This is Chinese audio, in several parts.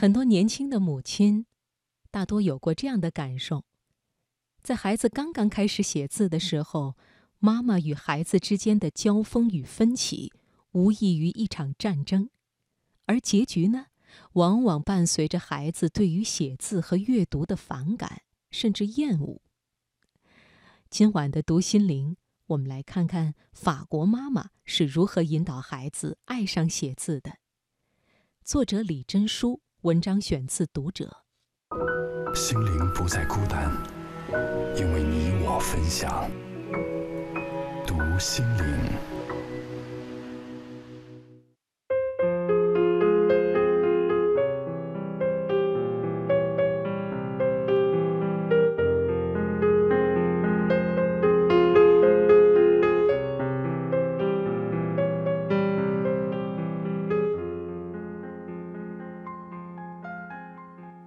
很多年轻的母亲，大多有过这样的感受：在孩子刚刚开始写字的时候，妈妈与孩子之间的交锋与分歧，无异于一场战争，而结局呢，往往伴随着孩子对于写字和阅读的反感甚至厌恶。今晚的读心灵，我们来看看法国妈妈是如何引导孩子爱上写字的。作者李真书。文章选自《读者》。心灵不再孤单，因为你我分享。读心灵。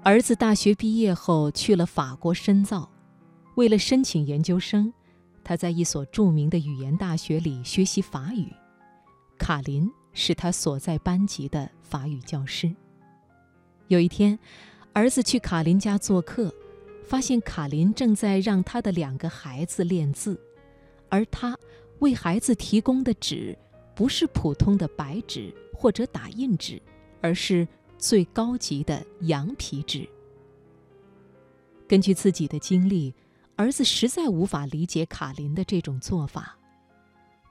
儿子大学毕业后去了法国深造，为了申请研究生，他在一所著名的语言大学里学习法语。卡林是他所在班级的法语教师。有一天，儿子去卡林家做客，发现卡林正在让他的两个孩子练字，而他为孩子提供的纸不是普通的白纸或者打印纸，而是。最高级的羊皮纸。根据自己的经历，儿子实在无法理解卡林的这种做法。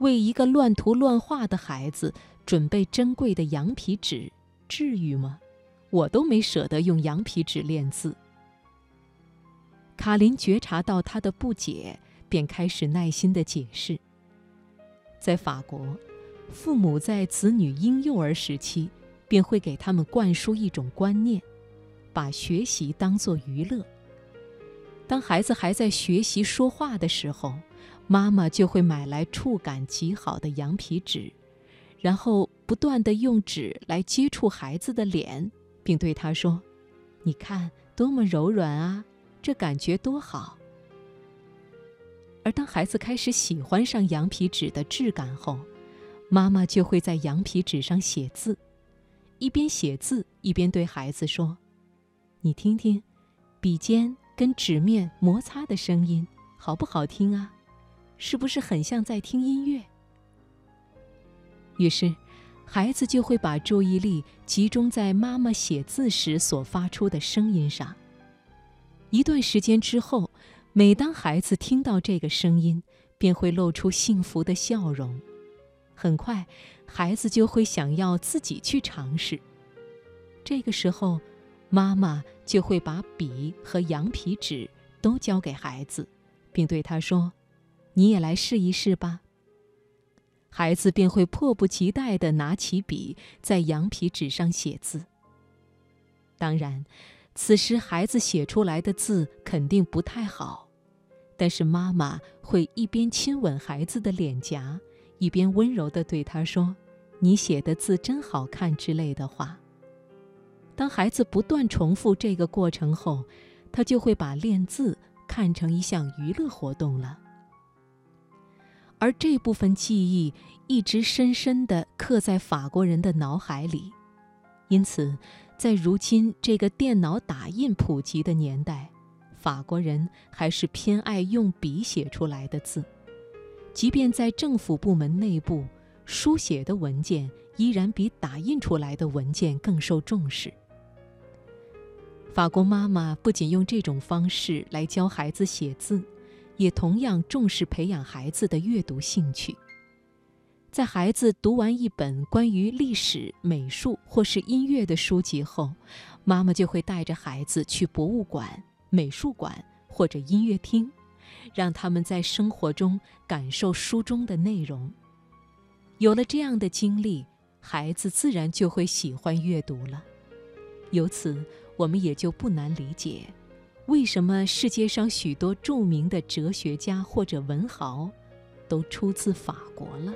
为一个乱涂乱画的孩子准备珍贵的羊皮纸，至于吗？我都没舍得用羊皮纸练字。卡林觉察到他的不解，便开始耐心的解释。在法国，父母在子女婴幼儿时期。便会给他们灌输一种观念，把学习当作娱乐。当孩子还在学习说话的时候，妈妈就会买来触感极好的羊皮纸，然后不断地用纸来接触孩子的脸，并对他说：“你看多么柔软啊，这感觉多好。”而当孩子开始喜欢上羊皮纸的质感后，妈妈就会在羊皮纸上写字。一边写字一边对孩子说：“你听听，笔尖跟纸面摩擦的声音，好不好听啊？是不是很像在听音乐？”于是，孩子就会把注意力集中在妈妈写字时所发出的声音上。一段时间之后，每当孩子听到这个声音，便会露出幸福的笑容。很快，孩子就会想要自己去尝试。这个时候，妈妈就会把笔和羊皮纸都交给孩子，并对他说：“你也来试一试吧。”孩子便会迫不及待地拿起笔，在羊皮纸上写字。当然，此时孩子写出来的字肯定不太好，但是妈妈会一边亲吻孩子的脸颊。一边温柔地对他说：“你写的字真好看”之类的话。当孩子不断重复这个过程后，他就会把练字看成一项娱乐活动了。而这部分记忆一直深深地刻在法国人的脑海里，因此，在如今这个电脑打印普及的年代，法国人还是偏爱用笔写出来的字。即便在政府部门内部，书写的文件依然比打印出来的文件更受重视。法国妈妈不仅用这种方式来教孩子写字，也同样重视培养孩子的阅读兴趣。在孩子读完一本关于历史、美术或是音乐的书籍后，妈妈就会带着孩子去博物馆、美术馆或者音乐厅。让他们在生活中感受书中的内容。有了这样的经历，孩子自然就会喜欢阅读了。由此，我们也就不难理解，为什么世界上许多著名的哲学家或者文豪，都出自法国了。